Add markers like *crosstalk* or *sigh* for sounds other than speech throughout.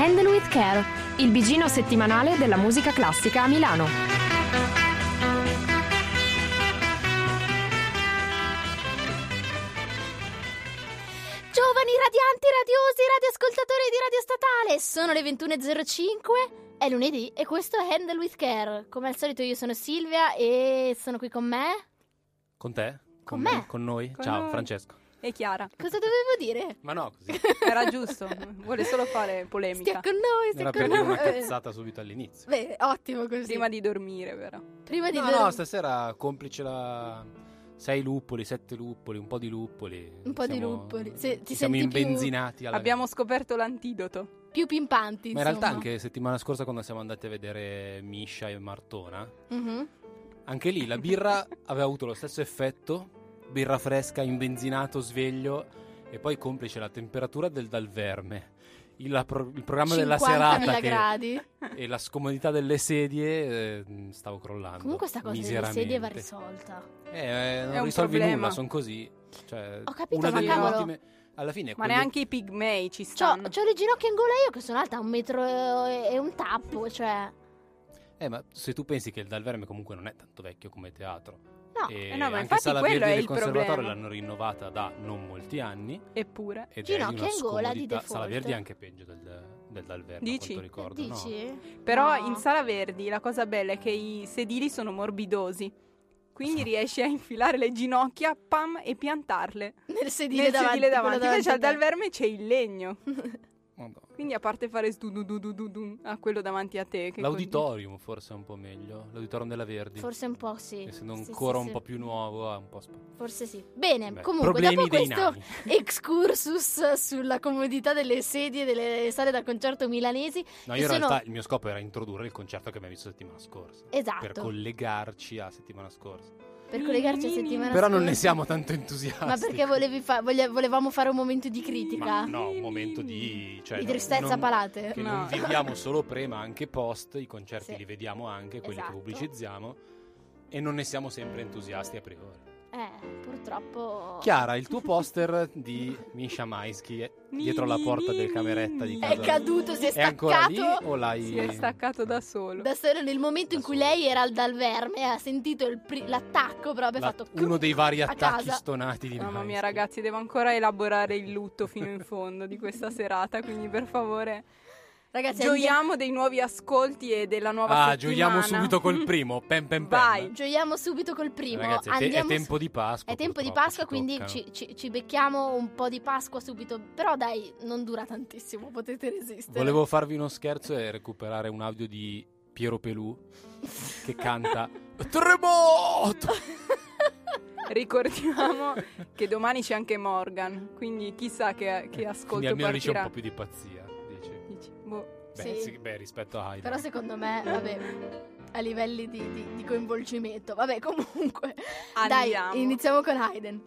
Handle with Care, il bigino settimanale della musica classica a Milano. Giovani radianti, radiosi, radioascoltatori di Radio Statale, sono le 21.05, è lunedì e questo è Handle with Care. Come al solito io sono Silvia e sono qui con me. Con te? Con me? Con noi? Con Ciao, noi. Francesco. E Chiara. Cosa dovevo dire? Ma no, così. *laughs* Era giusto, *laughs* vuole solo fare polemica. Stia con noi, stia Era con per dire noi. una cazzata subito all'inizio. Beh, ottimo così. Prima di dormire, vero? Prima di No, dor- no, stasera complice la... Sei luppoli, sette luppoli, un po' di luppoli. Un po' di Siamo- luppoli. Se- ti siamo senti più- imbenzinati alla Abbiamo scoperto l'antidoto. più pimpanti, Ma in realtà anche settimana scorsa quando siamo andati a vedere Misha e Martona, Mhm. anche lì la birra aveva avuto lo stesso effetto, birra fresca, imbenzinato, sveglio, e poi complice la temperatura del dal verme. Il, pro- il programma della 50.000 serata che- gradi. e la scomodità delle sedie eh, stavo crollando. Comunque sta cosa delle sedie va risolta. Eh, eh, non risolvi problema. nulla, sono così. Cioè, Ho capito, una ma delle cavolo. ultime alla fine Ma quelle- neanche i pigmei ci C'ho, stanno. c'ho le ginocchia in gola io che sono alta un metro e, e un tappo, cioè... Eh, ma se tu pensi che il Dal Verme comunque non è tanto vecchio come teatro. No, e no, ma anche infatti Sala quello Verdi è del il Conservatorio problema. l'hanno rinnovata da non molti anni Eppure. ed Ginocchia in gola di scomodità. Sala default. Verdi è anche peggio del, del Dal Verme, Dici? ricordo. no? Dici? Però No. in Sala Verdi la cosa bella è che i sedili sono morbidosi. Quindi riesci a infilare le ginocchia, pam, e piantarle. Nel sedile Nel davanti. sedile davanti. davanti Invece al dal verme c'è il legno. *laughs* Madonna. Quindi a parte fare stu a quello davanti a te. che L'auditorium forse è un po' meglio. L'auditorium della Verdi. Forse un po' sì. Essendo Sì, ancora sì, un po' più nuovo, ha un po' sp- Forse sì. Bene, Beh, comunque, problemi dopo dei questo nani. *laughs* excursus sulla comodità delle sedie delle sale da concerto milanesi, No, io in sono- realtà il mio scopo era introdurre il concerto che abbiamo visto settimana scorsa. Esatto. Per collegarci a settimana scorsa. Per collegarci a settimana Però non ne siamo tanto entusiasti. Ma perché volevi fa- voglia- volevamo fare un momento di critica? Ma no, un momento di... Cioè, di no, tristezza non- palate? Che No. non viviamo *laughs* solo pre, ma anche post. I concerti Sì. li vediamo anche, quelli Esatto. che pubblicizziamo. E non ne siamo sempre entusiasti a priori. Eh, purtroppo... Chiara, il tuo poster di Misha Maisky è *laughs* dietro la porta del cameretta di casa. È caduto, si è È ancora lì staccato. o l'hai... Si è staccato da solo. Da solo nel momento in cui lei era al dal verme ha sentito il pri- l'attacco proprio ha La- fatto uno dei vari attacchi casa. stonati di Mamma mia ragazzi, devo ancora elaborare il lutto fino in fondo di questa serata, quindi per favore Ragazzi, andiamo- gioiamo dei nuovi ascolti e della nuova Ah, settimana. gioiamo subito col *laughs* primo. Pem pem pem. Vai. gioiamo subito col primo. Ragazzi, è, te- è tempo su- di Pasqua. È tempo di Pasqua, ci quindi ci, ci- ci becchiamo un po' di Pasqua subito. Però dai, non dura tantissimo, potete resistere. Volevo farvi uno scherzo e recuperare un audio di Piero Pelù che canta *laughs* Terremoto! *laughs* Ricordiamo che domani c'è anche Morgan, quindi chissà che, che ascolto Quindi almeno lì c'è un partirà. po' più di pazzia. Beh, Sì. sì, beh, rispetto a Haydn. Però secondo me, vabbè, a livelli di, di- di coinvolgimento. Vabbè, comunque. Andiamo. Dai, iniziamo con Hayden.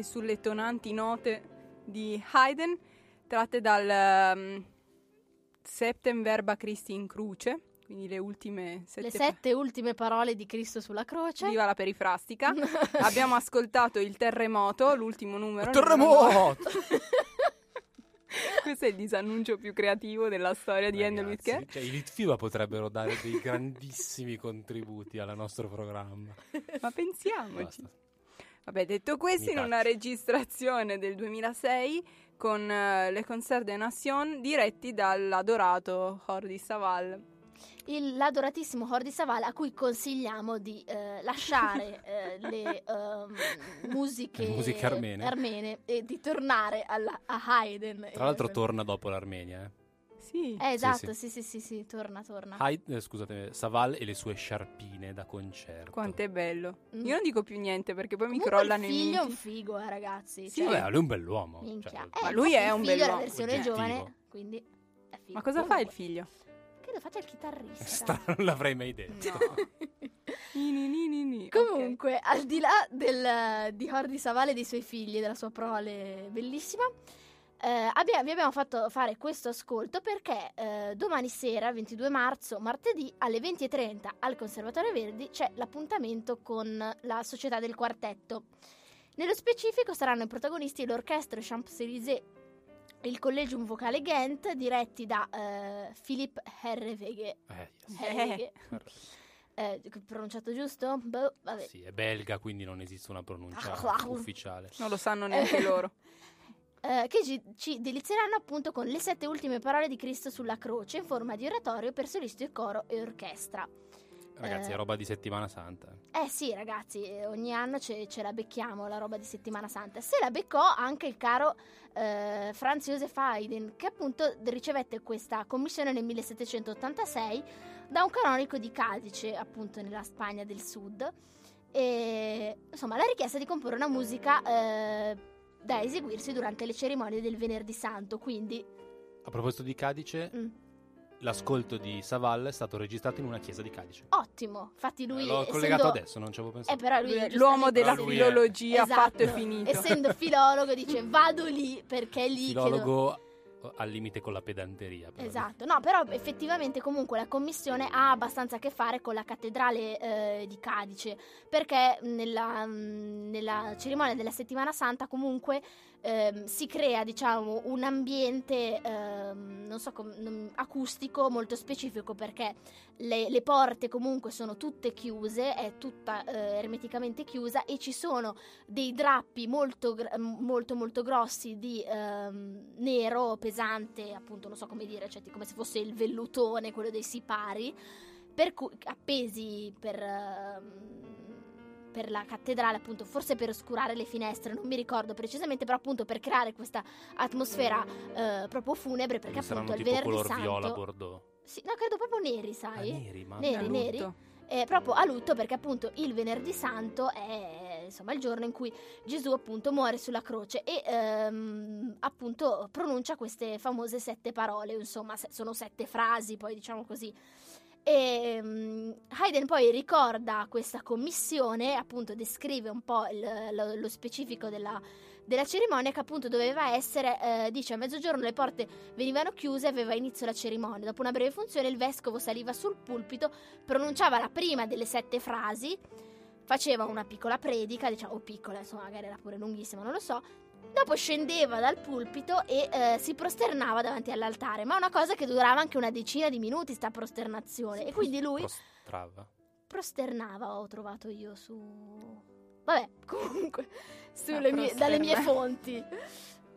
E sulle tonanti note di Haydn, tratte dal um, Septem Verba Christi in Cruce, quindi le ultime sette, Le sette ultime parole di Cristo sulla croce. Viva la perifrastica. *laughs* Abbiamo ascoltato il terremoto, l'ultimo numero. Terremoto! *laughs* Questo è il disannuncio più creativo della storia di Handel with Care. Cioè, I Litfiba potrebbero dare dei grandissimi contributi al nostro programma. Ma pensiamoci. Basta. Vabbè, detto questo, Mi in una registrazione del 2006 con eh, le Concert de Nation diretti dall'adorato Jordi Saval. Il, l'adoratissimo Jordi Saval a cui consigliamo di eh, lasciare *laughs* eh, le ehm, musiche, musiche armene. armene e di tornare alla- a Haydn. Tra l'altro torna dopo l'Armenia. Eh. Sì. Eh, esatto, sì. sì, sì, sì, sì, torna, torna. Haid- eh, scusate, Saval e le sue sciarpine da concerto. Quanto è bello. Mm. Io non dico più niente perché poi mi Comunque crollano il i figlio è un figo, eh, ragazzi. Sì. cioè, Vabbè, lui è un bell'uomo. minchia. Cioè, Eh, Ma lui è il un figlio è la bell'uomo. versione Oggettivo. giovane, quindi è figo. Ma cosa fa il figlio? Credo faccia il chitarrista. *laughs* Strano, non l'avrei mai detto. No. *laughs* Ni, ni, ni. Comunque, al di là del, di Jordi Savale e dei suoi figli e della sua prole bellissima, eh, abbia- vi abbiamo fatto fare questo ascolto perché eh, domani sera, 22 marzo, martedì, alle 20.30 al Conservatorio Verdi c'è l'appuntamento con la Società del Quartetto. Nello specifico saranno i protagonisti l'Orchestre Champs-Élysées e il Collegium Vocale Ghent, diretti da eh, Philippe Herrewege. Eh, yes. *laughs* Eh, pronunciato giusto? Boh, vabbè. Sì, è belga, quindi non esiste una pronuncia Ah, ufficiale. Non lo sanno neanche *laughs* loro. Eh, che ci, ci delizieranno appunto con le sette ultime parole di Cristo sulla croce in forma di oratorio per solisti, coro e orchestra. Ragazzi, Eh. è roba di settimana santa. Eh sì, ragazzi, eh, ogni anno ce, ce la becchiamo la roba di Settimana Santa. Se la beccò anche il caro eh, Franz Josef Haydn, che appunto ricevette questa commissione nel 1786 da un canonico di Cadice, appunto nella Spagna del Sud. E insomma, la richiesta di comporre una musica eh, da eseguirsi durante le cerimonie del Venerdì Santo. Quindi, A proposito di Cadice, mm, l'ascolto di Saval è stato registrato in una chiesa di Cadice. ottimo. Infatti, lui L'ho essendo- collegato adesso, non ci avevo Eh, pensato. però lui, è L'uomo della Però lui è- filologia Esatto. fatto e finito. Essendo filologo dice vado lì perché è lì *laughs* che... Filologo al limite con la pedanteria. però. Esatto, no, però effettivamente comunque la commissione ha abbastanza a che fare con la cattedrale eh, di Cadice, perché nella, mh, nella cerimonia della settimana santa comunque ehm, si crea, diciamo, un ambiente, ehm, non so, com- acustico molto specifico, perché le, le porte comunque sono tutte chiuse, è tutta eh, ermeticamente chiusa e ci sono dei drappi molto, gr- molto, molto grossi di ehm, nero pesante, appunto, non so come dire, cioè come se fosse il vellutone, quello dei sipari, per cui, appesi per, ehm, per la cattedrale, appunto, forse per oscurare le finestre, non mi ricordo precisamente, però appunto per creare questa atmosfera eh, proprio funebre, perché Quindi appunto il venerdì color viola santo... bordeaux. Sì, no, credo proprio neri, Ah, sai? neri, ma Neri, neri eh, proprio a lutto perché appunto il venerdì santo è insomma il giorno in cui Gesù appunto muore sulla croce e ehm, appunto pronuncia queste famose sette parole, insomma se- sono sette frasi poi diciamo così. E ehm, Haydn poi ricorda questa commissione, appunto descrive un po' il- lo, lo specifico della, della cerimonia che appunto doveva essere, eh, dice a mezzogiorno le porte venivano chiuse, aveva inizio la cerimonia. Dopo una breve funzione il vescovo saliva sul pulpito, pronunciava la prima delle sette frasi, faceva una piccola predica, diciamo, o piccola, insomma, magari era pure lunghissima, non lo so. Dopo scendeva dal pulpito e eh, si prosternava davanti all'altare, ma una cosa che durava anche una decina di minuti, sta prosternazione. E quindi lui Prostrava. prosternava, ho trovato io su... Vabbè, *laughs* comunque, sulle mie- dalle mie fonti.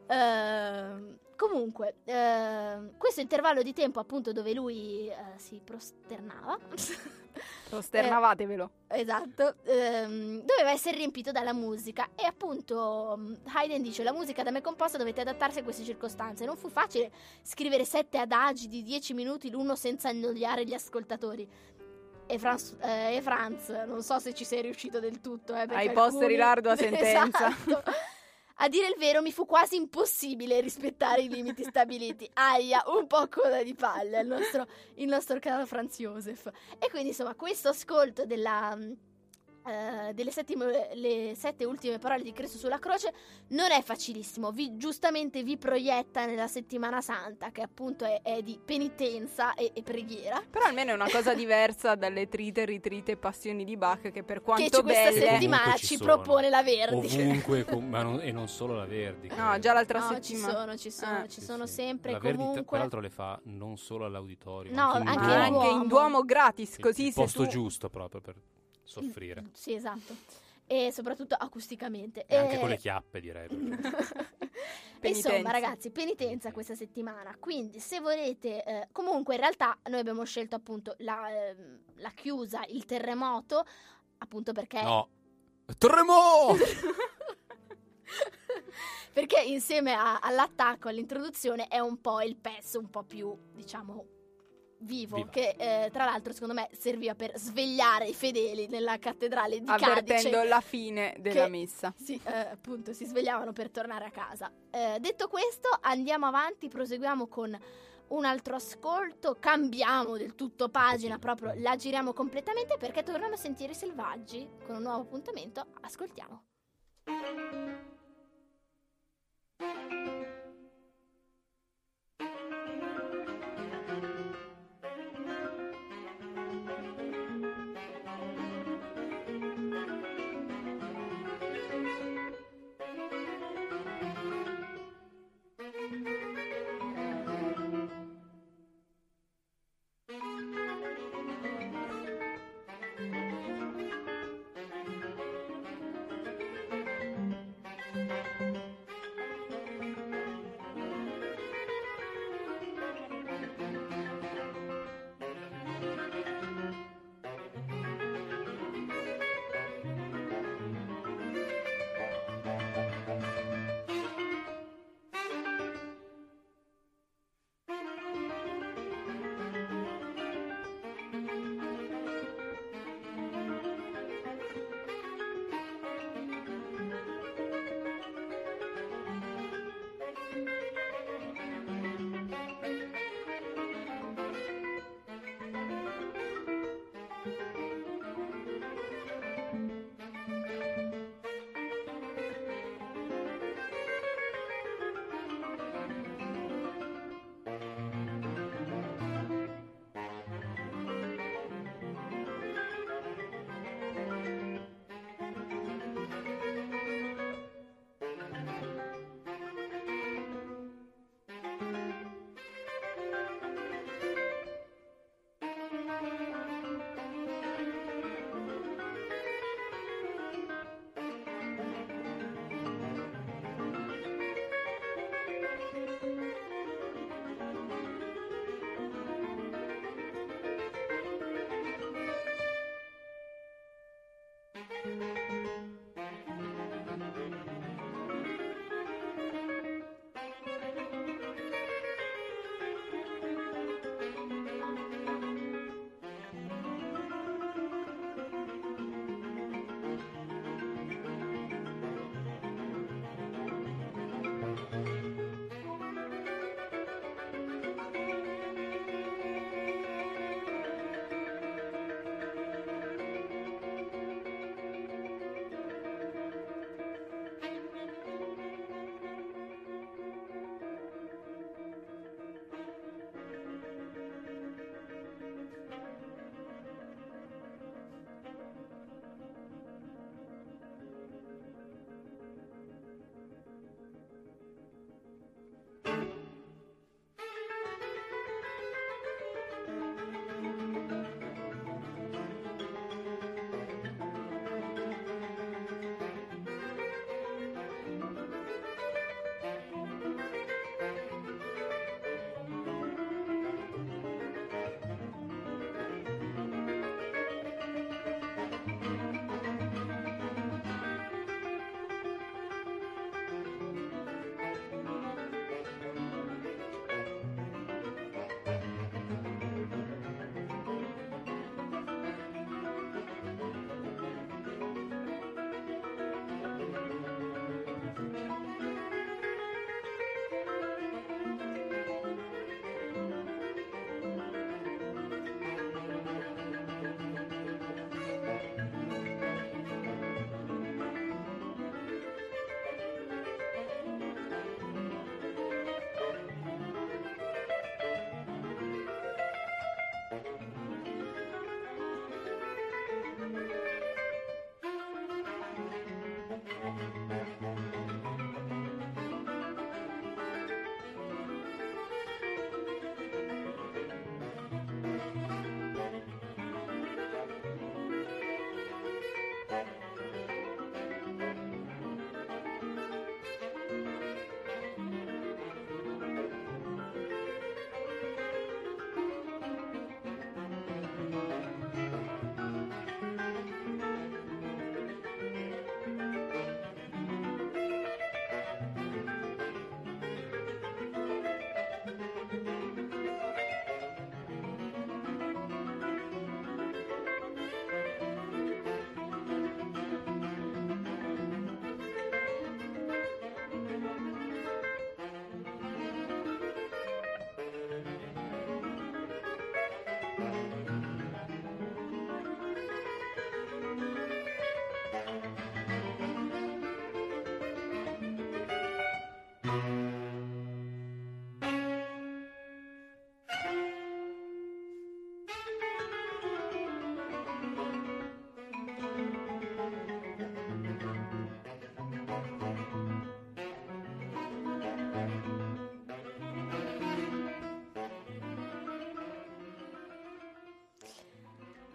Ehm, comunque, ehm, questo intervallo di tempo appunto dove lui eh, si prosternava, *laughs* Prosternatevelo. esatto, ehm, doveva essere riempito dalla musica e appunto mm, Haydn dice la musica da me composta dovete adattarsi a queste circostanze. Non fu facile scrivere sette adagi di dieci minuti l'uno senza annoiare gli ascoltatori. E Franz, eh, e Franz, non so se ci sei riuscito del tutto. Eh, Ai posteri alcuni- l'ardua *laughs* sentenza. Esatto. A dire il vero, mi fu quasi impossibile rispettare i limiti *laughs* stabiliti. Aia, un po' coda di palla il nostro, il nostro caro Franz Josef. E quindi, insomma, questo ascolto della, eh, delle settime, le sette ultime parole di Cristo sulla croce non è facilissimo, vi, giustamente vi proietta nella settimana santa che appunto è, è di penitenza e, e, preghiera. Però almeno è una cosa *laughs* diversa dalle trite, ritrite, passioni di Bach che per quanto che questa belle... settimana ci, ci propone la Verdi. Ovunque, *laughs* com- ma non, e non solo la Verdi. No, già l'altra no, settimana. ci sono, ci sono, eh. ci sono sì, sempre la comunque... Verdi tra l'altro le fa non solo all'auditorio, no, anche in anche, Duomo. in Duomo gratis, così il se posto tu... giusto proprio per soffrire. Mm, sì, esatto. E soprattutto acusticamente. E anche e... con le chiappe, direi. *laughs* Insomma, ragazzi, penitenza questa settimana. Quindi, se volete, eh, comunque, in realtà, noi abbiamo scelto appunto la, eh, la chiusa, il terremoto, appunto perché. No, terremoto! *laughs* *laughs* perché insieme a, all'attacco, all'introduzione, è un po' il pezzo un po' più, diciamo, vivo, Viva. che eh, tra l'altro secondo me serviva per svegliare i fedeli nella cattedrale di Avvertendo Cadice. la fine della che, messa. Sì, eh, appunto, si svegliavano per tornare a casa. Eh, detto questo, andiamo avanti, proseguiamo con un altro ascolto, cambiamo del tutto pagina, proprio la giriamo completamente perché torniamo a sentire i selvaggi con un nuovo appuntamento. Ascoltiamo.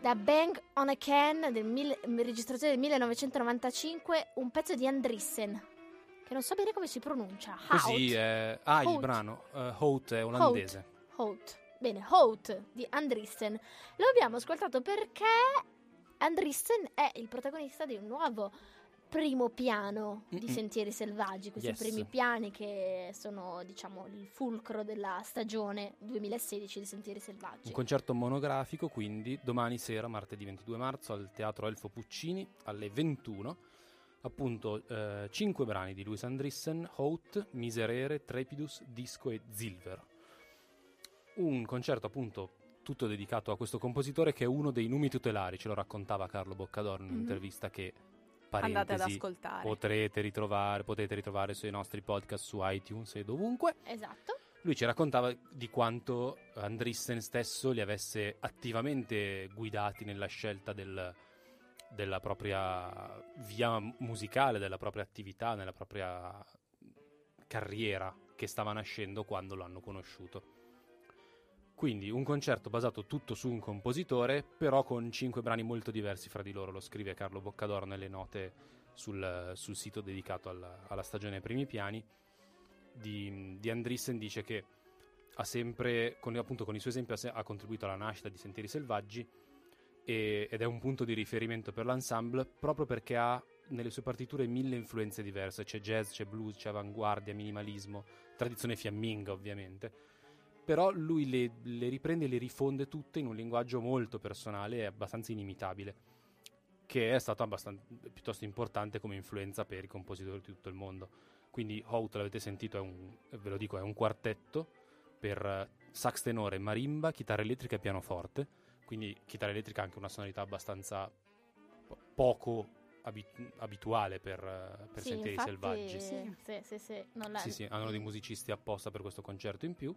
Da Bang on a Can, del mil- registrazione del 1995, un pezzo di Andrissen, che non so bene come si pronuncia. Così Hout. è... Ah, il Hout. brano. Uh, Hout è olandese. Hout. Bene, Hout di Andrissen. Lo abbiamo ascoltato perché Andrissen è il protagonista di un nuovo primo piano di Mm-mm. Sentieri Selvaggi, questi Yes. primi piani che sono, diciamo, il fulcro della stagione 2016 di Sentieri Selvaggi. Un concerto monografico, quindi domani sera, martedì 22 marzo, al Teatro Elfo Puccini alle 21. Appunto, eh, cinque brani di Luis Andrissen, Hout, Miserere, Trepidus, Disco e Zilver. Un concerto appunto tutto dedicato a questo compositore che è uno dei numi tutelari, ce lo raccontava Carlo Boccador in Mhm. un'intervista che, Andate ad ascoltare. potrete ritrovare, potete ritrovare sui nostri podcast su iTunes e dovunque. Esatto. Lui ci raccontava di quanto Andrissen stesso li avesse attivamente guidati nella scelta del- della propria via musicale, della propria attività, nella propria carriera che stava nascendo quando lo hanno conosciuto. Quindi un concerto basato tutto su un compositore, però con cinque brani molto diversi fra di loro, lo scrive Carlo Boccador nelle note sul, sul sito dedicato alla, alla stagione Primi Piani di, di Andrissen dice che ha sempre, con, appunto con i suoi esempi, ha, se- ha contribuito alla nascita di Sentieri Selvaggi e- ed è un punto di riferimento per l'ensemble proprio perché ha nelle sue partiture mille influenze diverse, c'è jazz, c'è blues, c'è avanguardia, minimalismo, tradizione fiamminga ovviamente, però lui le, le riprende e le rifonde tutte in un linguaggio molto personale e abbastanza inimitabile, che è stato abbastanza, piuttosto importante come influenza per i compositori di tutto il mondo. Quindi Hout, l'avete sentito, è un, ve lo dico, è un quartetto per eh, sax tenore, marimba, chitarra elettrica e pianoforte. Quindi chitarra elettrica ha anche una sonorità abbastanza po- poco abi- abituale per, eh, per Sì, Sentieri infatti, Selvaggi. Sì, sì, sì, sì, la- Sì, sì, hanno dei musicisti apposta per questo concerto in più.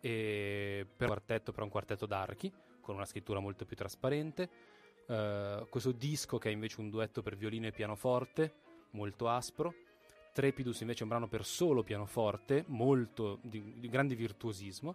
E per un quartetto, però un quartetto d'archi, con una scrittura molto più trasparente. Eh, questo disco che è invece un duetto per violino e pianoforte, molto aspro. Trepidus invece è un brano per solo pianoforte, molto di, di grande virtuosismo.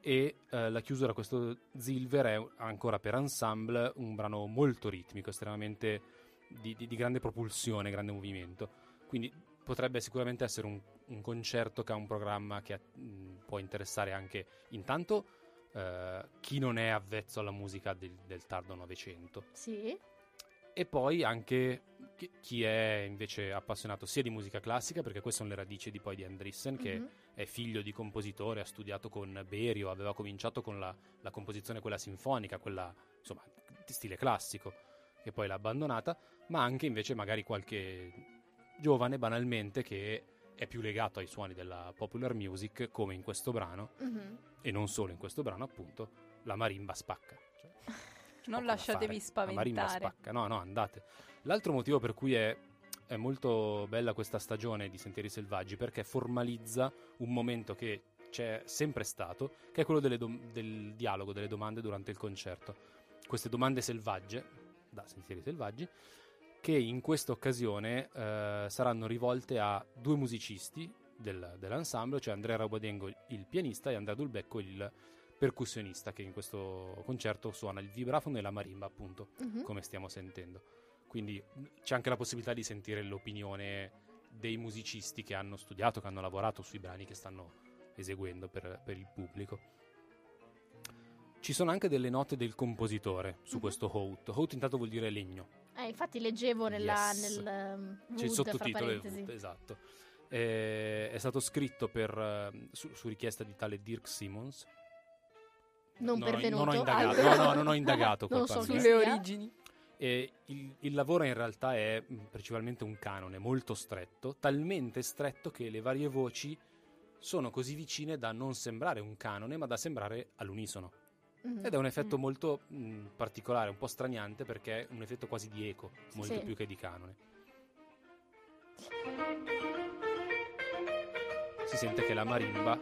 E eh, la chiusura, questo Zilver, è ancora per ensemble un brano molto ritmico, estremamente di, di- di grande propulsione, grande movimento. Quindi potrebbe sicuramente essere un, un concerto che ha un programma che mh, può interessare anche intanto eh, chi non è avvezzo alla musica del, del tardo Novecento Sì, e poi anche chi- chi è invece appassionato sia di musica classica, perché queste sono le radici di poi di Andrissen, che mhm. è figlio di compositore, ha studiato con Berio, aveva cominciato con la, la composizione quella sinfonica, quella insomma di stile classico, che poi l'ha abbandonata, ma anche invece magari qualche giovane banalmente che è più legato ai suoni della popular music, come in questo brano, Mhm. e non solo in questo brano appunto, la marimba spacca. Cioè, *laughs* Non lasciatevi fare. La marimba spaventare. spacca, no, no, andate. L'altro motivo per cui è, è molto bella questa stagione di Sentieri Selvaggi perché formalizza un momento che c'è sempre stato, che è quello dom- del dialogo, delle domande durante il concerto. Queste domande selvagge, da Sentieri Selvaggi, che in questa occasione eh, saranno rivolte a due musicisti del- dell'ensemble, cioè Andrea Rabodengo, il pianista, e Andrea Dulbecco, il percussionista, che in questo concerto suona il vibrafono e la marimba, appunto Mhm. come stiamo sentendo. Quindi mh, c'è anche la possibilità di sentire l'opinione dei musicisti che hanno studiato, che hanno lavorato sui brani che stanno eseguendo per, per il pubblico. Ci sono anche delle note del compositore su Mhm. questo Hout. Hout intanto vuol dire legno. Eh, infatti leggevo nella, Yes. nel um, C'è il sottotitolo del. Wood, esatto. Eh, è stato scritto per, eh, su, su richiesta di tale Dirk Simmons. Non Non ho- pervenuto. non ho indagato, Ah, no, no, non ho indagato, *laughs* non so Sulle origini. E il, il lavoro in realtà è mh, principalmente un canone molto stretto, talmente stretto che le varie voci sono così vicine da non sembrare un canone, ma da sembrare all'unisono. Mhm. Ed è un effetto Mhm. molto mh, particolare, un po' straniante perché è un effetto quasi di eco, molto Sì. più che di canone. Si sente che la marimba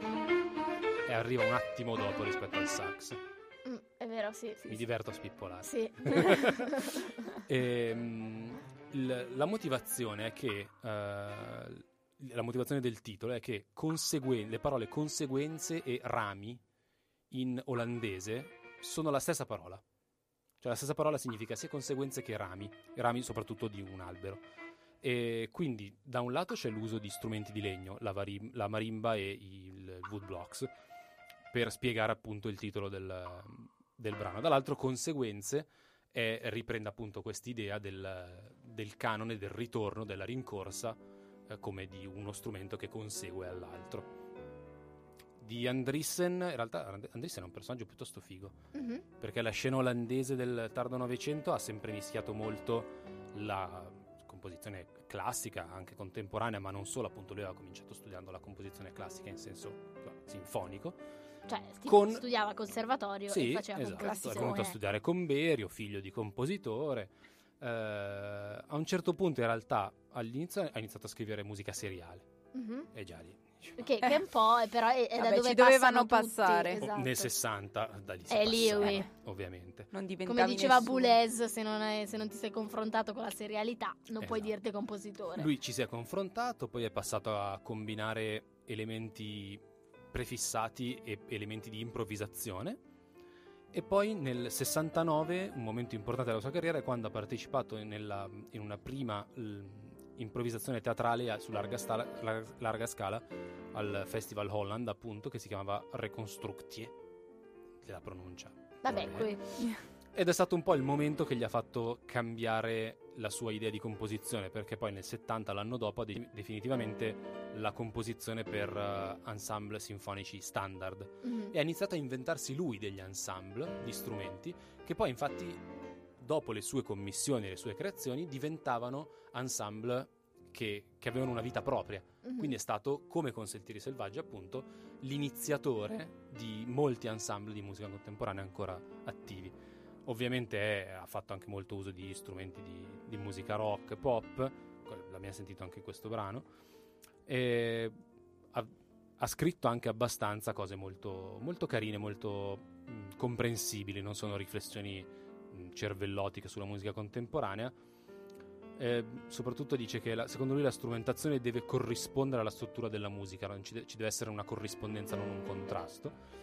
e arriva un attimo dopo rispetto al sax. Mm, è vero, sì. sì, Mi sì. diverto a spippolare. Sì. *laughs* Ehm, il- la motivazione è che eh, la motivazione del titolo è che conseguen- le parole conseguenze e rami in olandese sono la stessa parola. Cioè la stessa parola significa sia conseguenze che rami, rami soprattutto di un albero. E quindi da un lato c'è l'uso di strumenti di legno, la, vari- la marimba e il woodblocks, per spiegare appunto il titolo del, del brano. Dall'altro conseguenze è, riprende appunto quest'idea del, del canone, del ritorno, della rincorsa, eh, come di uno strumento che consegue all'altro di Andrissen, in realtà Andrissen è un personaggio piuttosto figo, Mhm. perché la scena olandese del tardo Novecento ha sempre mischiato molto la composizione classica, anche contemporanea, ma non solo, appunto lui aveva cominciato studiando la composizione classica in senso cioè, sinfonico. Cioè, sti- Con- studiava conservatorio Sì, e faceva esatto, è composizione. venuto a studiare con Berio, figlio di compositore. Eh, a un certo punto in realtà all'inizio ha iniziato a scrivere musica seriale, Mhm. e già lì... Che, che è un po', eh, però è, è da Vabbè, dove ci dovevano passano tutti, passare. esatto. Nel 60, da lì si È lì, oui. ovviamente. Non Come diceva nessuno. Boulez, se non, hai- se non ti sei confrontato con la serialità, non puoi Esatto. dirti compositore. Lui ci si è confrontato, poi è passato a combinare elementi prefissati e elementi di improvvisazione. E poi nel 69, un momento importante della sua carriera, è quando ha partecipato nella- in una prima improvvisazione teatrale su larga, stala- lar- larga scala al Festival Holland, appunto, che si chiamava Reconstructie, che la pronuncia. Vabbè, Vabbè. qui Ed è stato un po' il momento che gli ha fatto cambiare la sua idea di composizione, perché poi nel 70, l'anno dopo, ha de- definitivamente la composizione per eh, ensemble sinfonici standard. Mhm. E ha iniziato a inventarsi lui degli ensemble di strumenti, che poi infatti, dopo le sue commissioni e le sue creazioni, diventavano ensemble che, che avevano una vita propria. Mhm. Quindi è stato, come con Sentieri Selvaggi, appunto, l'iniziatore di molti ensemble di musica contemporanea ancora attivi. Ovviamente è- ha fatto anche molto uso di strumenti di, di musica rock, pop, l'abbiamo sentito anche in questo brano, e ha, ha scritto anche abbastanza cose molto, molto carine, molto mh, comprensibili, non sono riflessioni mh, cervellotiche sulla musica contemporanea. Eh, soprattutto dice che la- secondo lui la strumentazione deve corrispondere alla struttura della musica, ci, ci deve essere una corrispondenza, non un contrasto.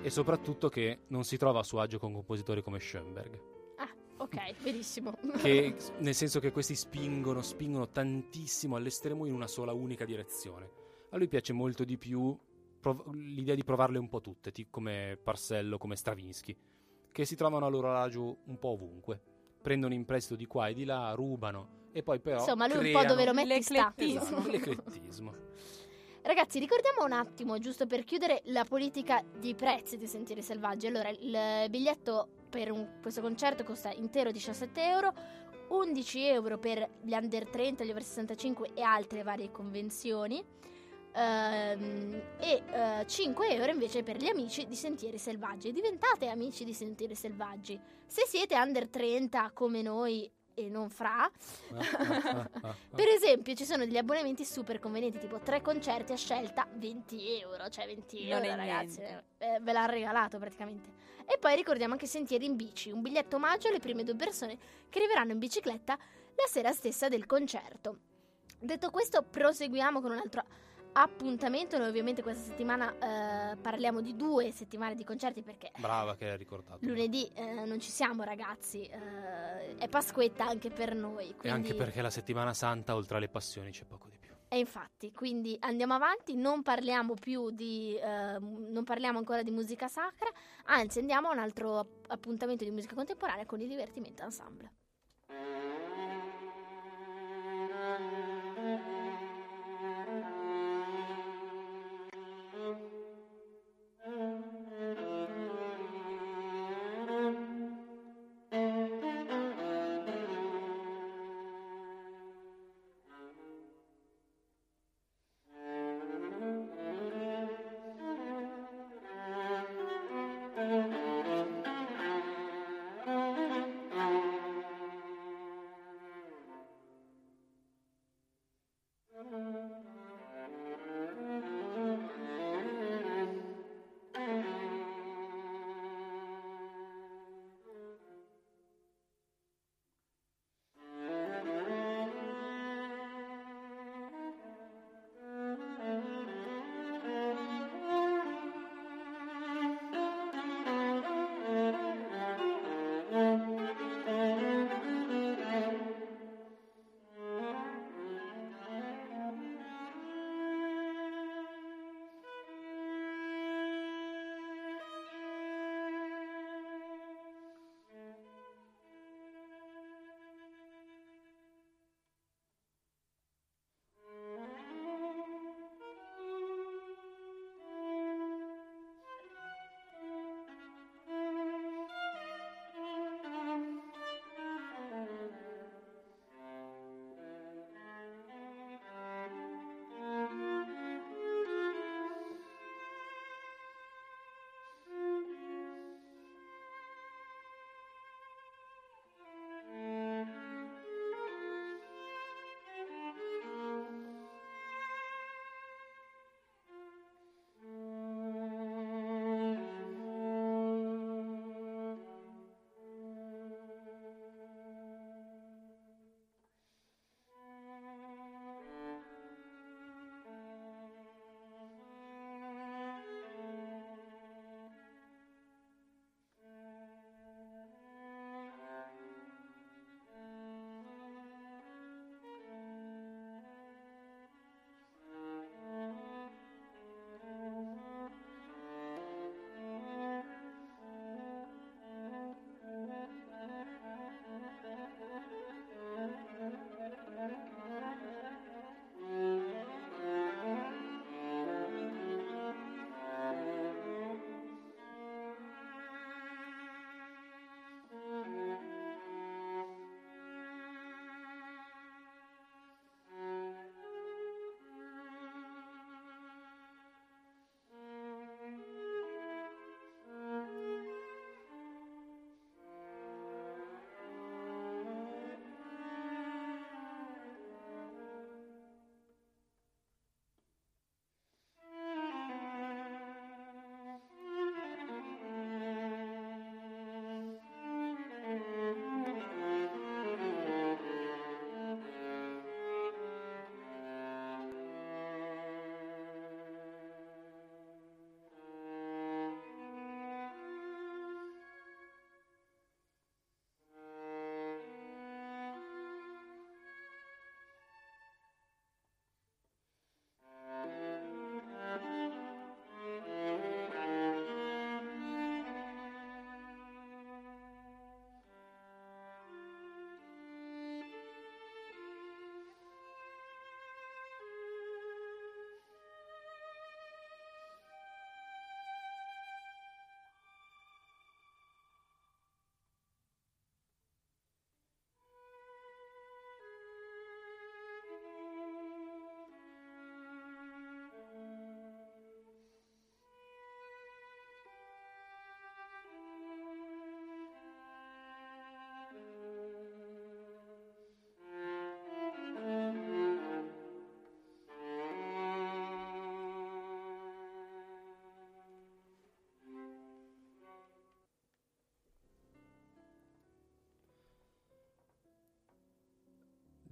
E soprattutto che non si trova a suo agio con compositori come Schoenberg. Ok, *laughs* benissimo. Che, nel senso che questi spingono, spingono tantissimo all'estremo in una sola unica direzione. A lui piace molto di più prov- l'idea di provarle un po' tutte, ti- come Parcello, come Stravinsky, che si trovano a loro agio un po' ovunque. Prendono in prestito di qua e di là, rubano e poi però Insomma, lui un po' dove lo metti sta. Esatto, *laughs* l'eclettismo. Ragazzi, ricordiamo un attimo, giusto per chiudere, la politica di prezzi di Sentieri Selvaggi. Allora, il biglietto per un- questo concerto costa intero 17 euro, 11 euro per gli under 30, gli over 65 e altre varie convenzioni. Ehm, e eh, 5 euro invece per gli amici di Sentieri Selvaggi. Diventate amici di Sentieri Selvaggi. Se siete under 30 come noi e non fra, *laughs* per esempio, ci sono degli abbonamenti super convenienti, tipo tre concerti a scelta, 20 euro, cioè 20 Non euro è ragazzi, niente. eh, ve l'ha regalato praticamente. E poi ricordiamo anche Sentieri in bici, un biglietto omaggio alle prime due persone che arriveranno in bicicletta la sera stessa del concerto. Detto questo, proseguiamo con un altro appuntamento. Noi ovviamente questa settimana eh, parliamo di due settimane di concerti perché Brava che hai ricordato. lunedì eh, non ci siamo ragazzi, eh, è Pasquetta anche per noi. E Quindi... anche perché la settimana santa, oltre alle passioni, c'è poco di più. E infatti, quindi andiamo avanti, non parliamo più di, eh, non parliamo ancora di musica sacra, anzi andiamo a un altro app- appuntamento di musica contemporanea con il divertimento ensemble.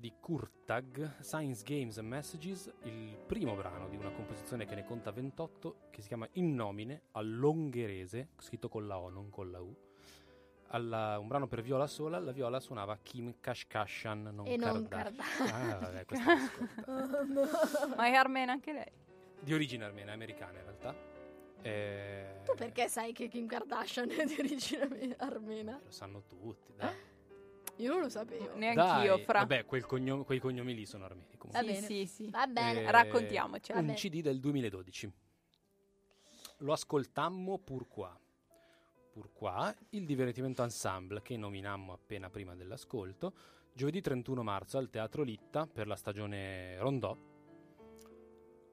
Di Kurtag, Science Games and Messages, il primo brano di una composizione che ne conta 28, che si chiama In nomine all'ongherese, scritto con la O, non con la U. Alla- un brano per viola sola, la viola suonava Kim Kashkashian, non E non Kardashian. Ah, vabbè, questa l'ho ascoltata. *laughs* Ma è armena anche lei. Di origine armena, americana in realtà. Eh, Tu perché sai che Kim Kardashian è di origine armena? Lo sanno tutti, dai. Io non lo sapevo. Neanch'io, Dai, fra. Vabbè, quel cognome- quei cognomi lì sono armeni comunque. Va sì, bene. sì, sì. Va bene. Eh, Raccontiamoci. Un. CD del 2012. Lo ascoltammo pourquoi. Pourquoi, il divertimento ensemble che nominammo appena prima dell'ascolto, giovedì 31 marzo al Teatro Litta per la stagione Rondò,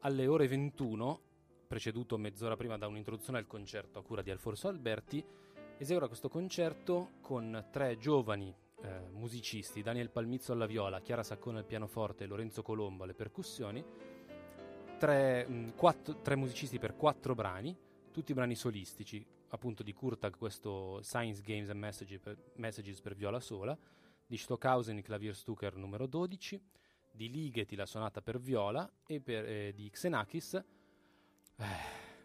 alle ore 21, preceduto mezz'ora prima da un'introduzione al concerto a cura di Alfonso Alberti, eseguirà questo concerto con tre giovani eh, musicisti, Daniel Palmizzo alla viola, Chiara Saccone al pianoforte e Lorenzo Colombo alle percussioni, tre, mh, quattro- tre musicisti per quattro brani, tutti brani solistici, appunto di Kurtag questo Science Games and Messages per, Messages per viola sola, di Stockhausen il Klavierstucker numero 12, di Ligeti la sonata per viola e per, eh, di Xenakis eh,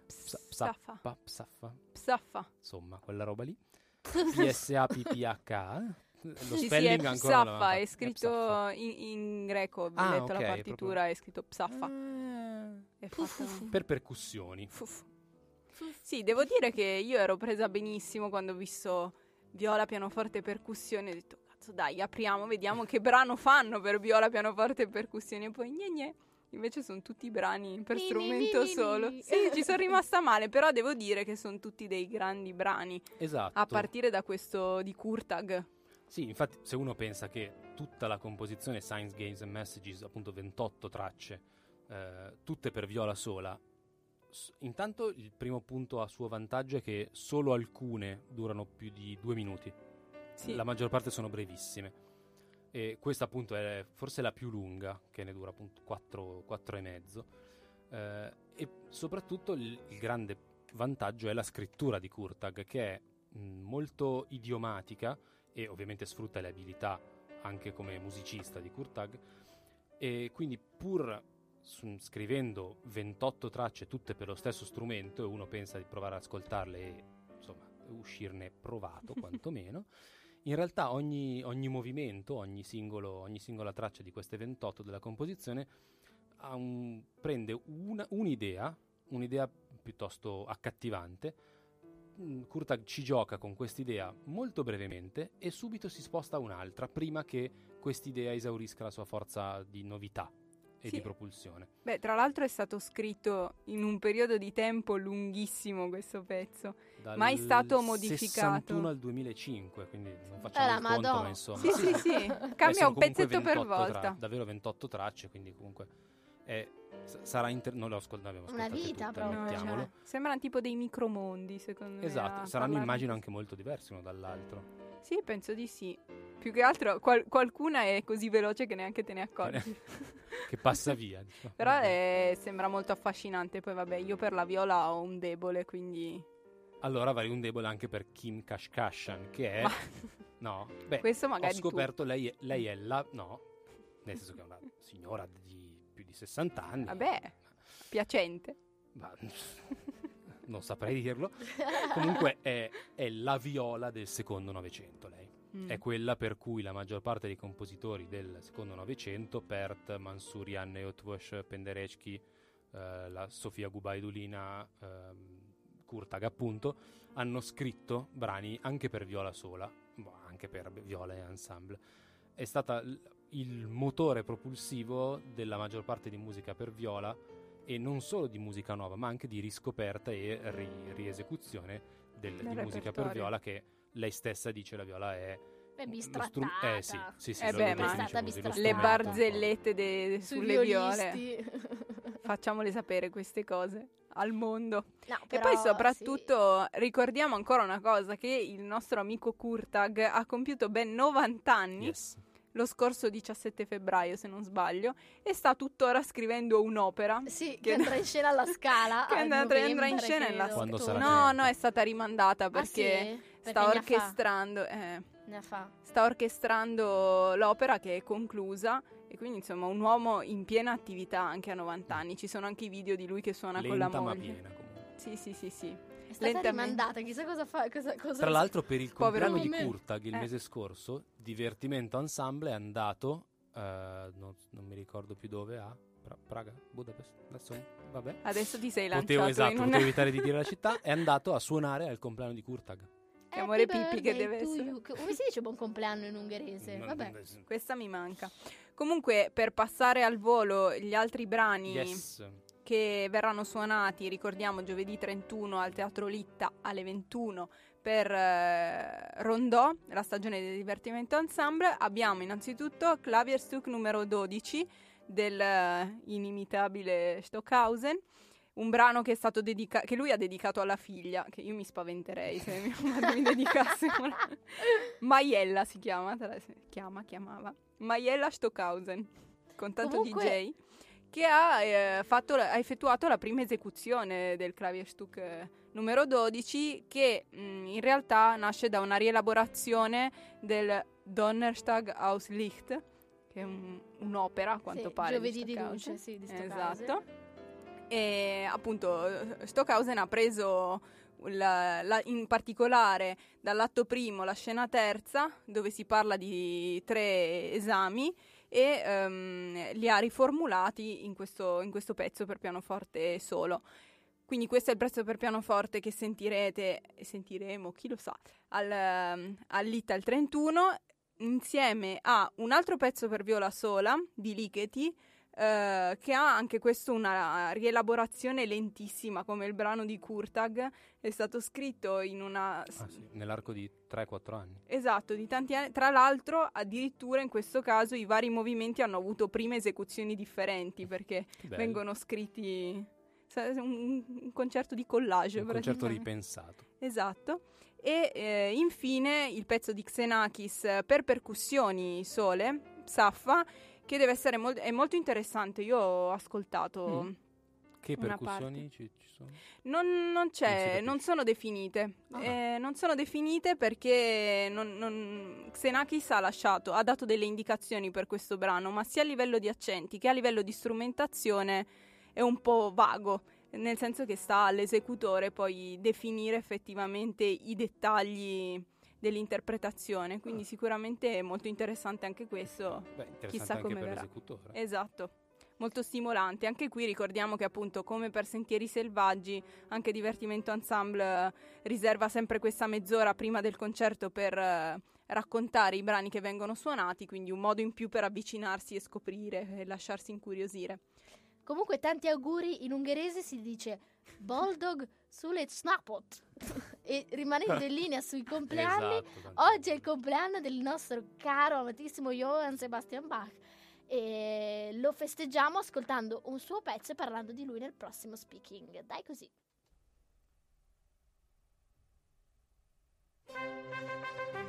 psa- Psaffa. psappa, psaffa, Psaffa. insomma, quella roba lì. PSAPPH. Lo Sì, sì, è spelling ancora Psaffa, è scritto Psaffa. in, in greco. Ho Ah, letto ok, la partitura, è scritto Psaffa. Ah. È fatto- Per percussioni. Fuff. Sì, devo dire che io ero presa benissimo quando ho visto viola, pianoforte e percussioni. Ho detto, cazzo dai, apriamo, vediamo che brano fanno per viola, pianoforte e percussioni. E poi, gne gne. Invece sono tutti brani per strumento solo. Sì, ci sono rimasta male, però devo dire che sono tutti dei grandi brani. Esatto. A partire da questo di Kurtag. Sì, infatti, se uno pensa che tutta la composizione Science Games and Messages, appunto 28 tracce, eh, tutte per viola sola, s- intanto il primo punto a suo vantaggio è che solo alcune durano più di due minuti. Sì. La maggior parte sono brevissime. E questa appunto è forse la più lunga, che ne dura appunto 4, e mezzo. Eh, e soprattutto il, il grande vantaggio è la scrittura di Kurtag, che è molto idiomatica e ovviamente sfrutta le abilità anche come musicista di Kurtag. E quindi pur scrivendo 28 tracce tutte per lo stesso strumento e uno pensa di provare ad ascoltarle e insomma uscirne provato *laughs* quantomeno, in realtà ogni, ogni movimento, ogni, singolo- ogni singola traccia di queste 28 della composizione un- prende una- un'idea, un'idea piuttosto accattivante. Mm, Kurtag ci gioca con quest'idea molto brevemente e subito si sposta a un'altra prima che quest'idea esaurisca la sua forza di novità e Sì. di propulsione. Beh, tra l'altro è stato scritto in un periodo di tempo lunghissimo questo pezzo. Dal Mai stato modificato. 61 al 2005, quindi non facciamo Eh, la il conto, Madonna. ma insomma. Sì, sì, sì, *laughs* Beh, cambia un pezzetto per 28 volta. tra- davvero 28 tracce, quindi comunque è- sarà inter- non le ascol- abbiamo Una vita tutte, proprio, cioè, sembrano tipo dei micromondi, secondo me. Esatto, saranno parlare immagino anche molto diversi uno dall'altro. Sì, penso di sì. Più che altro qual- qualcuna è così veloce che neanche te ne accorgi. *laughs* che passa via. *laughs* diciamo. Però è- sembra molto affascinante. Poi vabbè, io per la viola ho un debole, quindi... Allora avrei un debole anche per Kim Kashkashian, che è... Ma- No, beh, Questo ho magari tu. scoperto lei è, lei è la... No, nel senso che è una signora di più di 60 anni. Vabbè, piacente. Ma- non saprei dirlo. Comunque è, è la viola del secondo Novecento lei. Mm. È quella per cui la maggior parte dei compositori del secondo Novecento, Pert, Mansurian, Eötvös, Penderecki, eh, la Sofia Gubaidulina, ehm, Kurtag appunto, hanno scritto brani anche per viola sola, anche per viola e ensemble. È stata il motore propulsivo della maggior parte di musica per viola e non solo di musica nuova, ma anche di riscoperta e ri- riesecuzione del- Del di musica per viola che lei stessa dice la viola è È lo bistrattata. stru- eh sì, sì, sì, Eh beh, ma-. Le barzellette de- sulle viole. violisti. *laughs* Facciamole sapere queste cose al mondo. No, E però, poi sì. soprattutto ricordiamo ancora una cosa, che il nostro amico Kurtag ha compiuto ben 90 anni Yes. Lo scorso 17 febbraio, se non sbaglio, e sta tuttora scrivendo un'opera. Sì, che, Che- andrà in scena alla scala. *laughs* Che andrà- andrà in novembre, scena alla sarà No, no, è stata rimandata Ah, perché sì? Perché sta ne ha fa- orchestrando. eh. Ne fa. sta orchestrando l'opera che è conclusa e quindi insomma un uomo in piena attività anche a 90 anni. Ci sono anche i video di lui che suona con la Lenta ma moglie. piena comunque. Sì, sì, sì, sì. È stata Lentamente. rimandata, chissà cosa fa. Cosa, cosa Tra l'altro per il compleanno di me. Kurtag il Eh. mese scorso, Divertimento Ensemble è andato, eh, non, non mi ricordo più dove, a Pra- Praga, Budapest, adesso vabbè. Adesso ti sei Potevo, lanciato esatto, in un... potevo evitare di dire la *laughs* città, è andato a suonare al compleanno di Kurtag. Che amore Happy pippi che deve essere. you. Come si dice buon compleanno in ungherese? Vabbè. Questa mi manca. Comunque, per passare al volo gli altri brani Yes. Che verranno suonati, ricordiamo giovedì 31 al Teatro Litta alle 21 per eh, Rondò, la stagione del divertimento ensemble, abbiamo innanzitutto Klavierstück numero 12 del eh, inimitabile Stockhausen, un brano che, è stato dedica- che lui ha dedicato alla figlia, che io mi spaventerei se mio *laughs* marito mi dedicasse una... *laughs* Maiella si chiama, chiama, chiamava. Maiella Stockhausen, con tanto Comunque- DJ, che ha, eh, fatto ha effettuato la prima esecuzione del Klavierstück eh, numero 12, che mh, in realtà nasce da una rielaborazione del Donnerstag aus Licht, che è un- un'opera a quanto Sì, pare. Giovedì di luce, sì, di Stockhausen. Esatto. E appunto Stockhausen ha preso la- la- in particolare dall'atto primo la scena terza, dove si parla di tre esami, e ehm, li ha riformulati in questo, in questo pezzo per pianoforte solo. Quindi questo è il pezzo per pianoforte che sentirete, e sentiremo, chi lo sa, al, ehm, all'Ital 31, insieme a un altro pezzo per viola sola di Ligeti, eh, che ha anche questo una rielaborazione lentissima, come il brano di Kurtag, è stato scritto in una... Ah, sì, nell'arco di 3-4 anni. Esatto, di tanti anni. Tra l'altro, addirittura in questo caso i vari movimenti hanno avuto prime esecuzioni differenti perché *laughs* vengono scritti un, un concerto di collage. un concerto ripensato. Esatto. E eh, infine il pezzo di Xenakis per percussioni sole, Saffa, che deve essere mol- è molto interessante. Io ho ascoltato. Mm. Che percussioni ci, ci sono? Non, non Non c'è, capisce. non sono definite. Ah. Eh, non sono definite perché non, non- Xenakis ha lasciato, ha dato delle indicazioni per questo brano, ma sia a livello di accenti che a livello di strumentazione è un po' vago, nel senso che sta all'esecutore poi definire effettivamente i dettagli dell'interpretazione. Quindi Ah. sicuramente è molto interessante anche questo. Beh, interessante Chissà anche come per verrà. l'esecutore. Esatto. Molto stimolante. Anche qui ricordiamo che appunto come per Sentieri Selvaggi, anche Divertimento Ensemble eh, riserva sempre questa mezz'ora prima del concerto per eh, raccontare i brani che vengono suonati, quindi un modo in più per avvicinarsi e scoprire e lasciarsi incuriosire. Comunque tanti auguri in ungherese si dice Boldog sulle snapot. *laughs* e rimanendo in linea sui compleanni, Esatto, oggi è il compleanno del nostro caro amatissimo Johann Sebastian Bach e lo festeggiamo ascoltando un suo pezzo e parlando di lui nel prossimo speaking. Dai così. Oh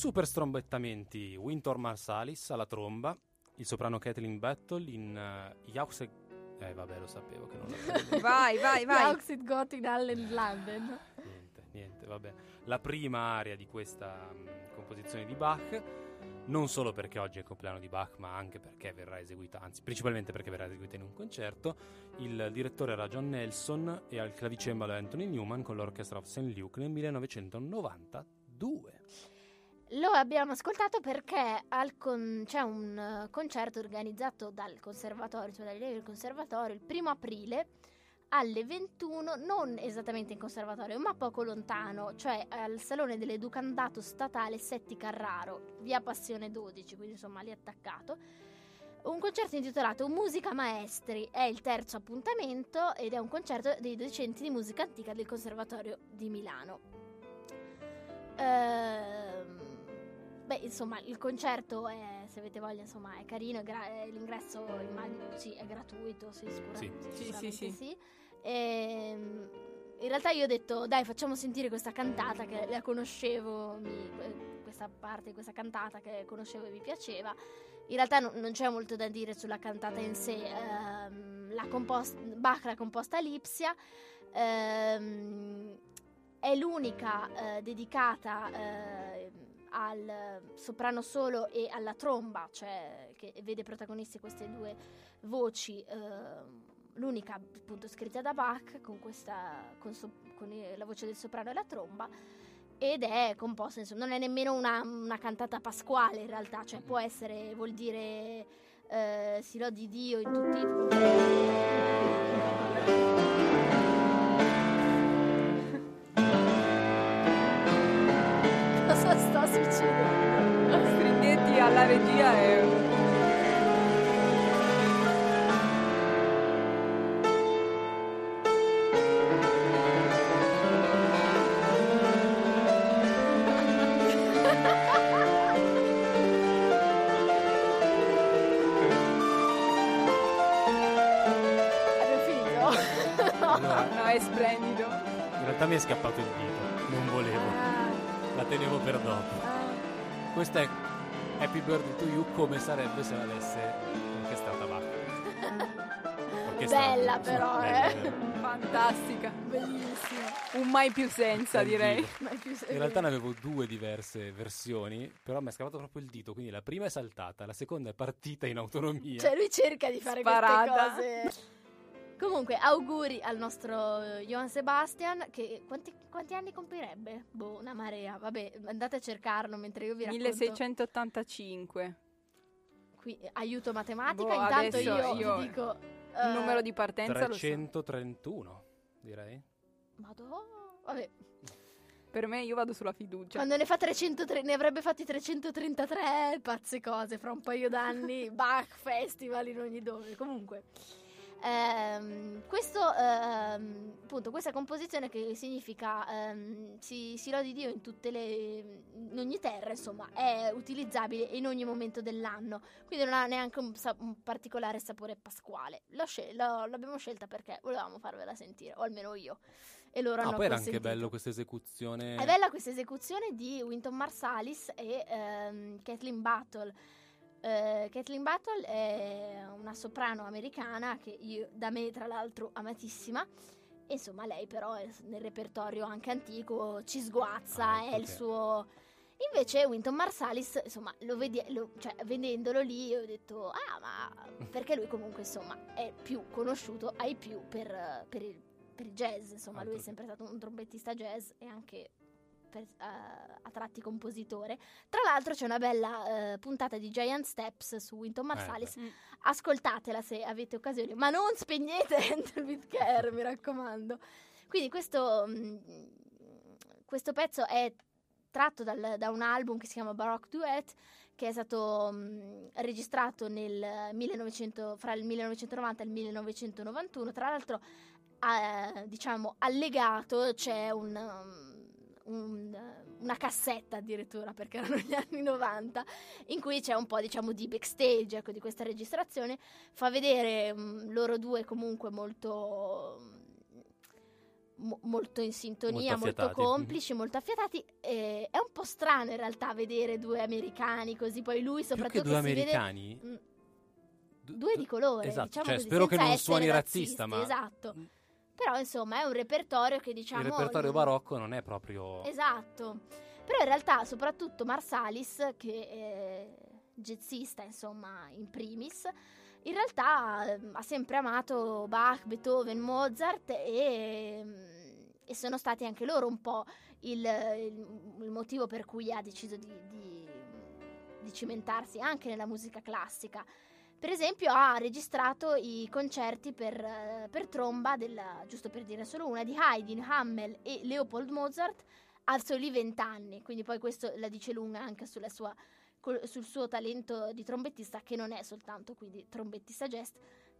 Super strombettamenti Winter Marsalis alla tromba, il soprano Kathleen Battle in uh, Jause... Eh vabbè lo sapevo che non lo sapevo. *laughs* Vai, vai, vai. Jauxit Gott in allen Landen. niente, niente, vabbè. La prima aria di questa mh, composizione di Bach, non solo perché oggi è il compleanno di Bach, ma anche perché verrà eseguita, anzi principalmente perché verrà eseguita in un concerto. Il direttore era John Nelson e al clavicembalo Anthony Newman con l'Orchestra of St. Luke nel 1992. Lo abbiamo ascoltato perché con- c'è un eh, concerto organizzato dal conservatorio, dagli allievi del conservatorio, il primo aprile alle 21, non esattamente in conservatorio, ma poco lontano, cioè al Salone dell'Educandato Statale Setti Carraro, via Passione 12, quindi insomma lì attaccato. Un concerto intitolato Musica Maestri è il terzo appuntamento ed è un concerto dei docenti di musica antica del Conservatorio di Milano. Ehm, beh, insomma, il concerto è, se avete voglia, insomma, è carino, è gra- l'ingresso immagino sì, è gratuito, sì, sicuramente. Sì. Sì, sì, sicuramente sì. Ehm, in realtà io ho detto, dai, facciamo sentire questa cantata che la conoscevo, mi- que- questa parte di questa cantata che conoscevo e mi piaceva. In realtà non, non c'è molto da dire sulla cantata in sé. ehm, la compos- Bach l'ha composta a Lipsia. ehm, è l'unica eh, dedicata eh, al soprano solo e alla tromba, cioè che vede protagonisti queste due voci. ehm, l'unica appunto scritta da Bach con, questa, con, so- con i- la voce del soprano e la tromba. Ed è composta, insomma, non è nemmeno una, una cantata pasquale in realtà, cioè può essere, vuol dire eh, si lodi Dio in tutti Cosa succedendo? Stringetti alla regia e... Allora, No, è splendido. in realtà mi è scappato il dito, non volevo, la tenevo per dopo. Questa è Happy Birthday to You come sarebbe se l'avesse orchestrata Bach. Orchestrata, Bella però, bella, eh. bella. Fantastica. Bellissimo. Un mai più senza, direi. più In realtà ne avevo due diverse versioni, però mi è scappato proprio il dito, quindi la prima è saltata, la seconda è partita in autonomia. Cioè lui cerca di fare Sparata. queste cose. Comunque, auguri al nostro eh, Johann Sebastian che quanti, quanti anni compirebbe? Boh, una marea. Vabbè, andate a cercarlo mentre io vi racconto 1685. qui, eh, aiuto matematica. Boh, Intanto io, io- vi dico Il Eh, numero di partenza lo so. 331, direi. Madonna. Vabbè, Per me io vado sulla fiducia. quando ne fa 303, ne avrebbe fatti 333, pazze cose, fra un paio d'anni, *laughs* Bach Festival in ogni dove. Comunque, ehm, questo, ehm, appunto, questa composizione che significa ehm, si, si lodi Dio in tutte le, in ogni terra, insomma, è utilizzabile in ogni momento dell'anno, quindi non ha neanche un, un particolare sapore pasquale. Scel- l'ho- l'abbiamo scelta perché volevamo farvela sentire, o almeno io. E loro Ah, hanno poi era anche bello questa esecuzione. È bella questa esecuzione di Winton Marsalis e ehm, Kathleen Battle. Eh, Kathleen Battle è una soprano americana che io, da me tra l'altro amatissima. Insomma lei però è nel repertorio anche antico ci sguazza, Ah, è il ok. suo... Invece Winton Marsalis, insomma, lo vedi, lo- cioè, vedendolo lì ho detto, ah ma... *laughs* Perché lui comunque insomma è più conosciuto ai più per, per il, per il jazz, insomma lui è Altro sempre stato un trombettista jazz e anche per- a- a tratti compositore. Tra l'altro c'è una bella eh, puntata di Giant Steps su Winton Marsalis. Mm. ascoltatela se avete occasione, ma non spegnete Enter with Care, mi raccomando. Quindi questo, mm, questo pezzo è tratto dal- da un album che si chiama Baroque Duet, che è stato mm, registrato nel 1900 fra il 1990 e il 1991. Tra l'altro, eh, diciamo, allegato c'è un, um, un- una cassetta addirittura, perché erano gli anni 90, in cui c'è un po' diciamo di backstage ecco, di questa registrazione. Fa vedere mm, loro due comunque molto... mo- molto in sintonia, Molto molto, complici, molto affiatati. E è un po' strano in realtà vedere due americani così. Poi lui, Più soprattutto, che due si vede- americani. Mm, du- due di colore. Esatto, diciamo cioè, così, spero che non suoni razzisti, razzista, ma Esatto. Però insomma è un repertorio che diciamo... il repertorio barocco non è proprio Esatto. Però in realtà soprattutto Marsalis, che è jazzista insomma in primis, in realtà ehm, ha sempre amato Bach, Beethoven, Mozart e, e sono stati anche loro un po' il, il- il motivo per cui ha deciso di, di- di cimentarsi anche nella musica classica. Per esempio ha registrato i concerti per, eh, per tromba, della, giusto per dire solo una, di Haydn, Hammel e Leopold Mozart a soli 20 anni, quindi poi questo la dice lunga anche sua- col- sul suo talento di trombettista, che non è soltanto quindi trombettista jazz,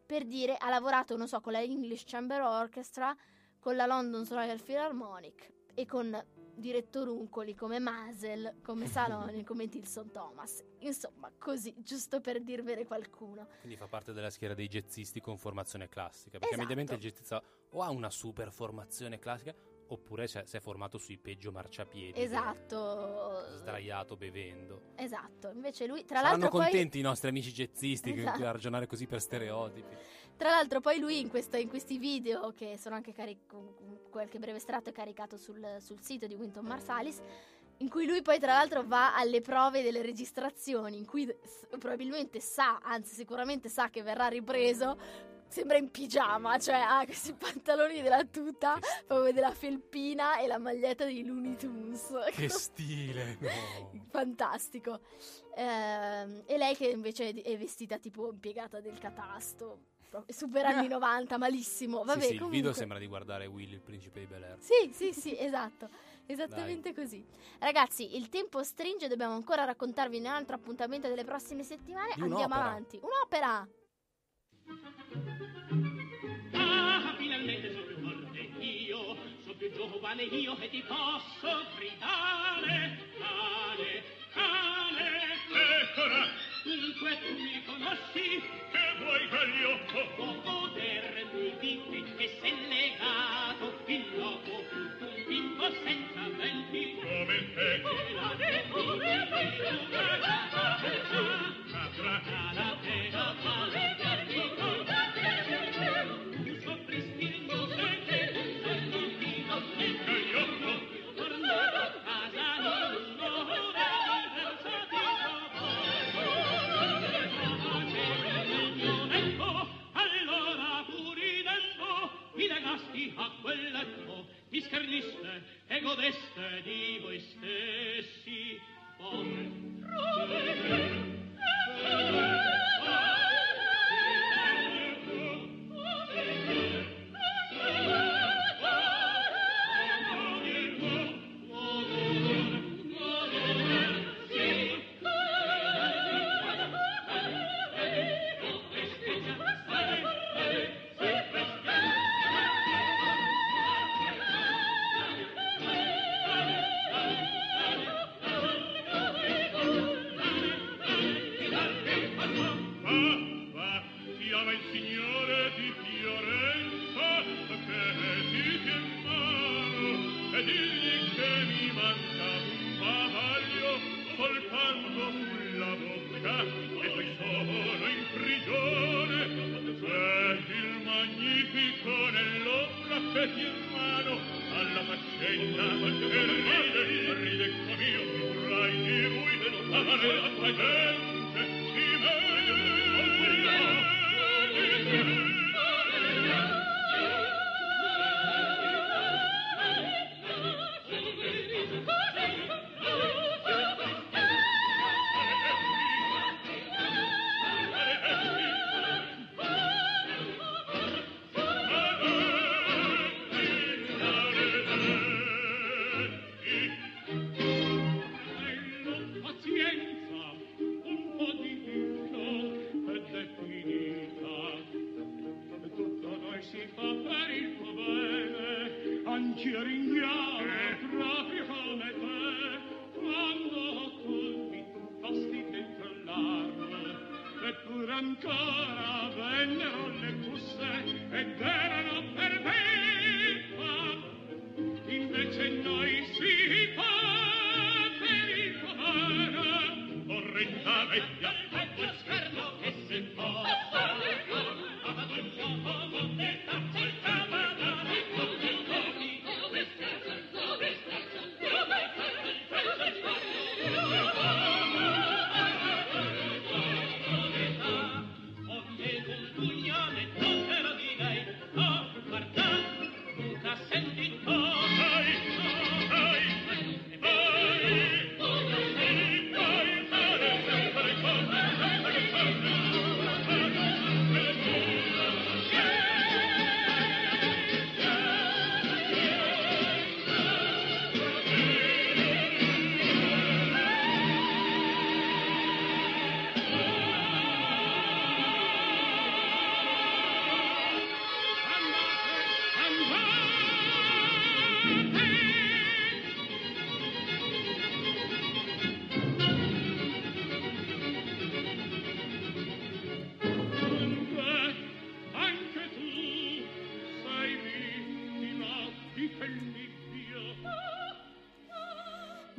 per dire ha lavorato, non so, con la English Chamber Orchestra, con la London Royal Philharmonic e con direttoruncoli come Masel, come *laughs* Saloni, come Tilson Thomas. Insomma, così, giusto per dirvene qualcuno. quindi fa parte della schiera dei jazzisti con formazione classica, perché Esatto. mediamente il jazzista o ha una super formazione classica oppure si è formato sui peggio marciapiedi. Esatto. Sdraiato bevendo. Esatto, invece lui tra Saranno l'altro poi contenti i nostri amici jazzisti che- Esatto. a ragionare così per stereotipi. Tra l'altro poi lui in, questa- in questi video, che sono anche cari- con- con qualche breve estratto è caricato sul, sul sito di Winton Marsalis, in cui lui poi tra l'altro va alle prove delle registrazioni, in cui probabilmente sa, anzi sicuramente sa che verrà ripreso, sembra in pigiama, cioè ha questi pantaloni della tuta, proprio della felpina e la maglietta dei Looney Tunes. che stile, no. *laughs* Fantastico. Ehm, e lei che invece è vestita tipo impiegata del catasto. Proprio Super anni 90, malissimo. Vabbè, sì, sì, il comunque. video sembra di guardare Willy, il principe di Bel Air. Sì, sì, sì, esatto. Esattamente così. Ragazzi, il tempo stringe, dobbiamo ancora raccontarvi un altro appuntamento delle prossime settimane. Di Andiamo un'opera. avanti. Un'opera. Ah, finalmente so più forte io, so più giovane io e ti posso gridare. Cane, cane, eccola. dunque tu mi conosci che vuoi quegli occo o godermi di te che s'è legato il loco più d'un bimbo senza venti. Come te. Che la devo ripetere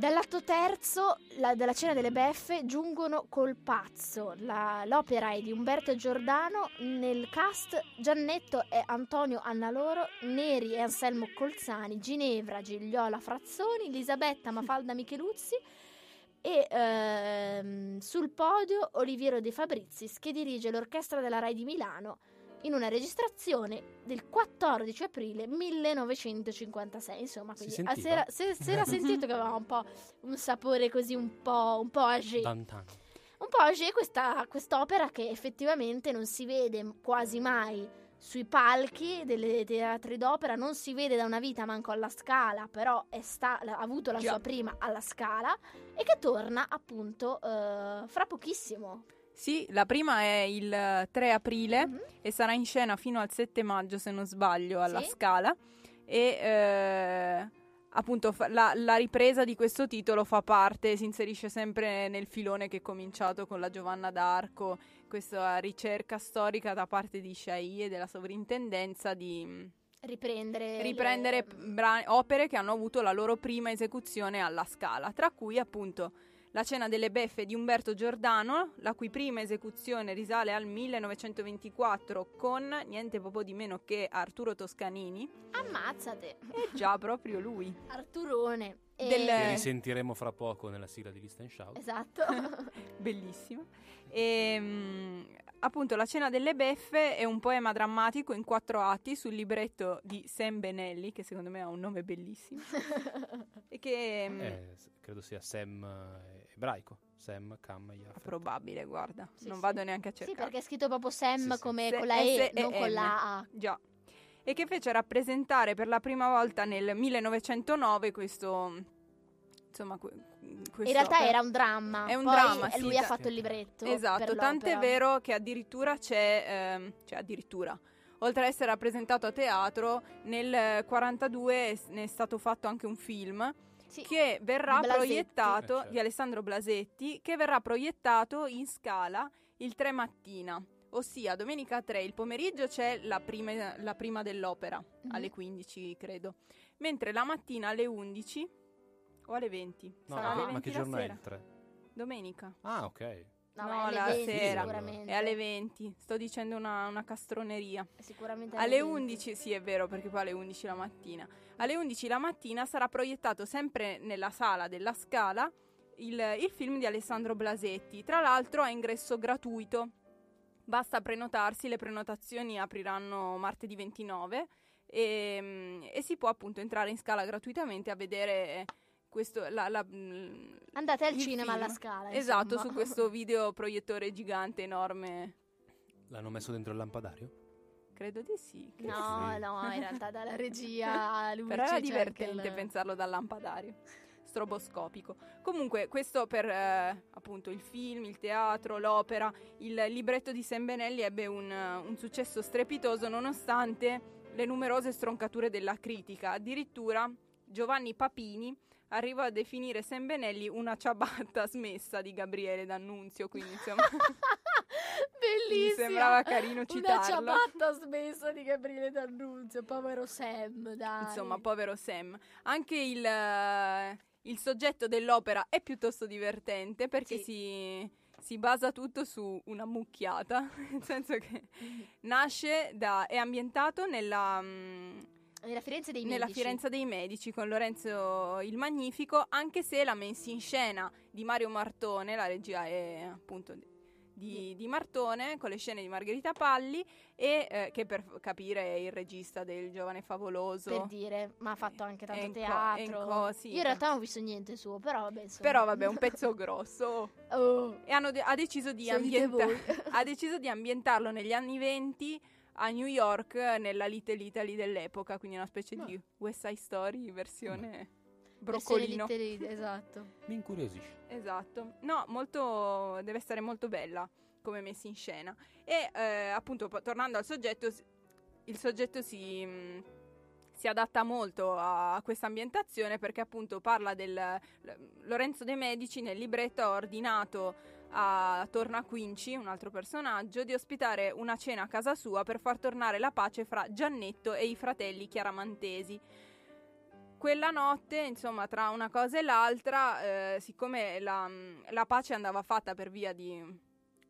Dall'atto terzo la- della Cena delle Beffe giungono col pazzo. La- l'opera è di Umberto Giordano. Nel cast Giannetto e Antonio Annaloro, Neri e Anselmo Colzani, Ginevra Gigliola Frazzoni, Elisabetta Mafalda Micheluzzi e ehm, sul podio Oliviero De Fabrizis che dirige l'orchestra della Rai di Milano in una registrazione del 14 aprile 1956. Insomma, Si quindi a sentiva? sera, se, si era sentito che aveva un po' un sapore così un po', un po' âgé. D'antan. Un po' âgé questa quest'opera che effettivamente non si vede quasi mai sui palchi delle teatri d'opera, non si vede da una vita manco alla Scala, però è sta- ha avuto la Già. sua prima alla Scala e che torna appunto eh, fra pochissimo. Sì, la prima è il eh, 3 aprile Mhm. e sarà in scena fino al 7 maggio, se non sbaglio, alla Sì. Scala. E eh, appunto fa- la, la ripresa di questo titolo fa parte, si inserisce sempre nel filone che è cominciato con la Giovanna d'Arco, questa ricerca storica da parte di Sciai e della sovrintendenza di mm, Riprendere, riprendere le- bra- opere che hanno avuto la loro prima esecuzione alla Scala, tra cui appunto la Cena delle Beffe di Umberto Giordano, la cui prima esecuzione risale al 1924 con niente proprio di meno che Arturo Toscanini. Ammazzate, E già proprio lui. Arturone. E- Del- Che risentiremo fra poco nella sigla di Listen Shout. Esatto. *laughs* Bellissimo. E, mm, appunto, La Cena delle Beffe è un poema drammatico in quattro atti sul libretto di Sam Benelli, che secondo me ha un nome bellissimo. *laughs* e che mm, Eh, credo sia Sam eh, ebraico. Sam, Cam, Yafet. probabile, guarda, Sì, non sì. vado neanche a sì, cercare. perché è scritto proprio Sam Sì, sì. come con la E, S e non con la A. Già. E che fece rappresentare per la prima volta nel 1909 questo insomma In realtà opera. era un dramma. È un poi dramma, e sì, lui ha ta- fatto il libretto. Esatto, tant'è vero che addirittura c'è, ehm, cioè addirittura, oltre ad essere rappresentato a teatro, nel 42 ne è stato fatto anche un film Sì. che verrà Di Blasetti. proiettato, Eh, certo. di Alessandro Blasetti, che verrà proiettato in scala il 3 mattina. Ossia, domenica 3 il pomeriggio c'è la prima, la prima dell'opera, Mhm. alle 15 credo, mentre la mattina alle 11 o alle 20. No, Sarà ma, alle che- ma 20 che giorno è sera. il 3? Domenica. Ah, ok. No, No, è alle la 20 sera. sicuramente. È alle 20. Sto dicendo una, una castroneria. Sicuramente Alle 20. 11, sì è vero, perché poi alle 11 la mattina. Alle 11 la mattina sarà proiettato sempre nella sala della Scala il, il film di Alessandro Blasetti. Tra l'altro è ingresso gratuito. Basta prenotarsi, le prenotazioni apriranno martedì 29 e, mm, e si può appunto entrare in scala gratuitamente a vedere questo, la, la- mm, Andate al cinema film. alla scala. Esatto, insomma. su *laughs* questo video proiettore gigante enorme. L'hanno messo dentro il lampadario? Credo di sì. credo No, sì. no, in *laughs* realtà dalla regia luce Però era anche divertente il- pensarlo dal lampadario stroboscopico. Comunque, questo per eh, appunto il film, il teatro, l'opera, il libretto di Sembenelli ebbe un, eh, un successo strepitoso nonostante le numerose stroncature della critica. Addirittura Giovanni Papini arrivò a definire Sembenelli una ciabatta *laughs* smessa di Gabriele D'Annunzio, quindi insomma *laughs* Bellissima. mi sembrava carino Una citarlo. ciabatta smessa di Gabriele D'Annunzio, povero Sam, dai. Insomma, povero Sam. Anche il, eh, il soggetto dell'opera è piuttosto divertente perché Sì. si, si basa tutto su una mucchiata, *laughs* nel senso che nasce da, è ambientato nella, mm, Nella Firenze dei nella Medici. Firenze dei Medici con Lorenzo il Magnifico, anche se la messa in scena di Mario Martone, la regia è appunto di, di Martone, con le scene di Margherita Palli, e eh, che per capire è il regista del Giovane Favoloso. Per dire, ma ha fatto anche tanto E in co- teatro. e in co- sì, Io in realtà non ho visto niente suo, però vabbè, insomma. Però vabbè, un pezzo *laughs* grosso. Oh, E hanno de- ha, deciso di ambienta- *laughs* ha deciso di ambientarlo negli anni 20 a New York, nella Little Italy dell'epoca, quindi una specie Ah. di West Side Story versione versione broccolino. Little Italy, esatto. Mi incuriosisce. Esatto. No, molto deve essere molto bella come messa in scena. E eh, appunto, po- tornando al soggetto, il soggetto si, mh, si adatta molto a, a questa ambientazione perché appunto parla del Lorenzo De Medici nel libretto ha ordinato a Torna Quinci, un altro personaggio, di ospitare una cena a casa sua per far tornare la pace fra Giannetto e i fratelli chiaramantesi. Quella notte, insomma, tra una cosa e l'altra, eh, siccome la, la pace andava fatta per via di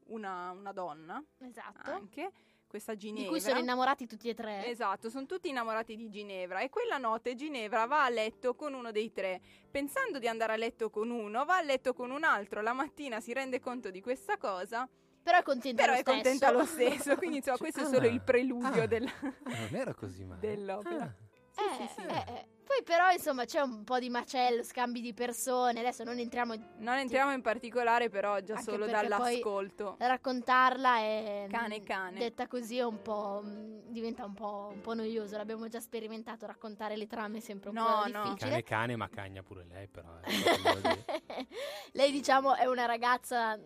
una, una donna, Esatto. anche, questa Di Ginevra. cui sono innamorati tutti e tre. Esatto, sono tutti innamorati di Ginevra e quella notte Ginevra va a letto con uno dei tre. Pensando di andare a letto con uno, va a letto con un altro. La mattina si rende conto di questa cosa, Però è contenta però lo è contenta stesso. lo stesso. Quindi insomma, *laughs* questo è solo Ah, il preludio ah. della- Ah, non era così male. dell'opera. Ah, Sì, Eh, sì, sì. eh, eh. Poi però insomma c'è un po' di macello, scambi di persone, adesso non entriamo Non entriamo in particolare, però già Anche solo dall'ascolto. raccontarla e Cane, cane. detta così è un po' mh, diventa un po', un po' noioso, l'abbiamo già sperimentato, raccontare le trame è sempre un No, po' no. cane difficile. cane, ma cagna pure lei, però. eh. *laughs* Lei diciamo è una ragazza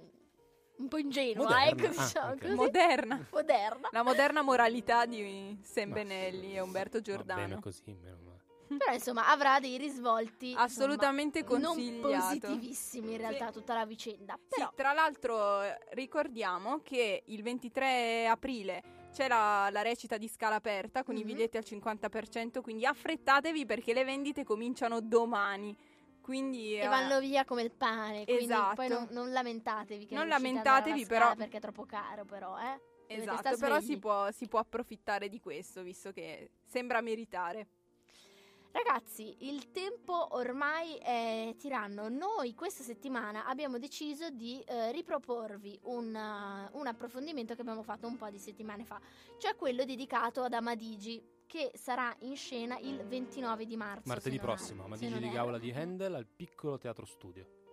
un po' ingenua, Moderna. ecco, Ah, diciamo ok. così. Moderna. Moderna. La moderna moralità di Sam Ma Benelli e Umberto Va bene Giordano. così, meno. Però insomma avrà dei risvolti insomma, Assolutamente non consigliato. positivissimi in realtà Sì. tutta la vicenda. Sì, Però tra l'altro ricordiamo che il 23 aprile c'è la, la recita di scala aperta con i Mhm. biglietti al 50%, quindi affrettatevi perché le vendite cominciano domani. Quindi e eh, vanno via come il pane, quindi Esatto. poi non, non lamentatevi che Non non lamentatevi, però- perché è troppo caro però, eh. Esatto, però si può, si può approfittare di questo, visto che sembra meritare. Ragazzi, il tempo ormai è tiranno. Noi questa settimana abbiamo deciso di eh, riproporvi un, uh, un approfondimento che abbiamo fatto un po' di settimane fa, cioè quello dedicato ad Amadigi, che sarà in scena il 29 di marzo. Martedì prossimo, se di. Gaula di Handel al piccolo teatro studio.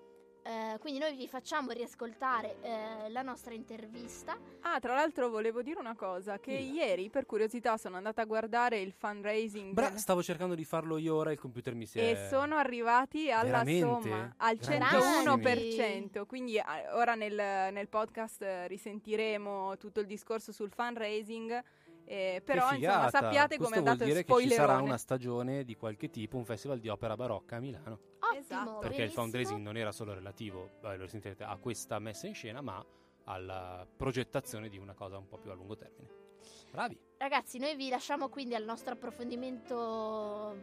Eh, quindi noi vi facciamo riascoltare eh, la nostra intervista. Ah, tra l'altro volevo dire una cosa, che Dilla. ieri per curiosità sono andata a guardare il fundraising Bra, del- stavo cercando di farlo io ora, il computer mi si è... e sono arrivati alla Veramente? somma, al Grandissimi. 101%. Quindi eh, ora nel, nel podcast eh, risentiremo tutto il discorso sul fundraising. Eh, però insomma sappiate Questo come è vuol andato dire che ci sarà spoilerone. una stagione di qualche tipo, un festival di opera barocca a Milano. Ottimo, Esatto. Perché il benissimo. fundraising non era solo relativo, lo sentirete, a questa messa in scena, ma alla progettazione di una cosa un po' più a lungo termine. Bravi! Ragazzi, noi vi lasciamo quindi al nostro approfondimento,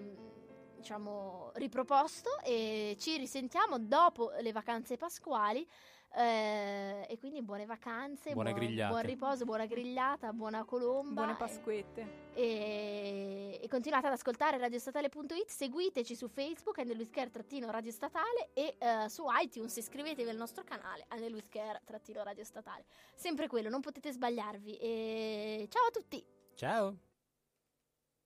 diciamo, riproposto e ci risentiamo dopo le vacanze pasquali. Eh, e quindi buone vacanze, Buone buon, buon riposo, buona grigliata, buona colomba. Buone Pasquette. E, e continuate ad ascoltare radiostatale.it, seguiteci su Facebook, trattino-radio statale e eh, su iTunes iscrivetevi al nostro canale, trattino radio statale. Sempre quello, non potete sbagliarvi. E ciao a tutti! Ciao!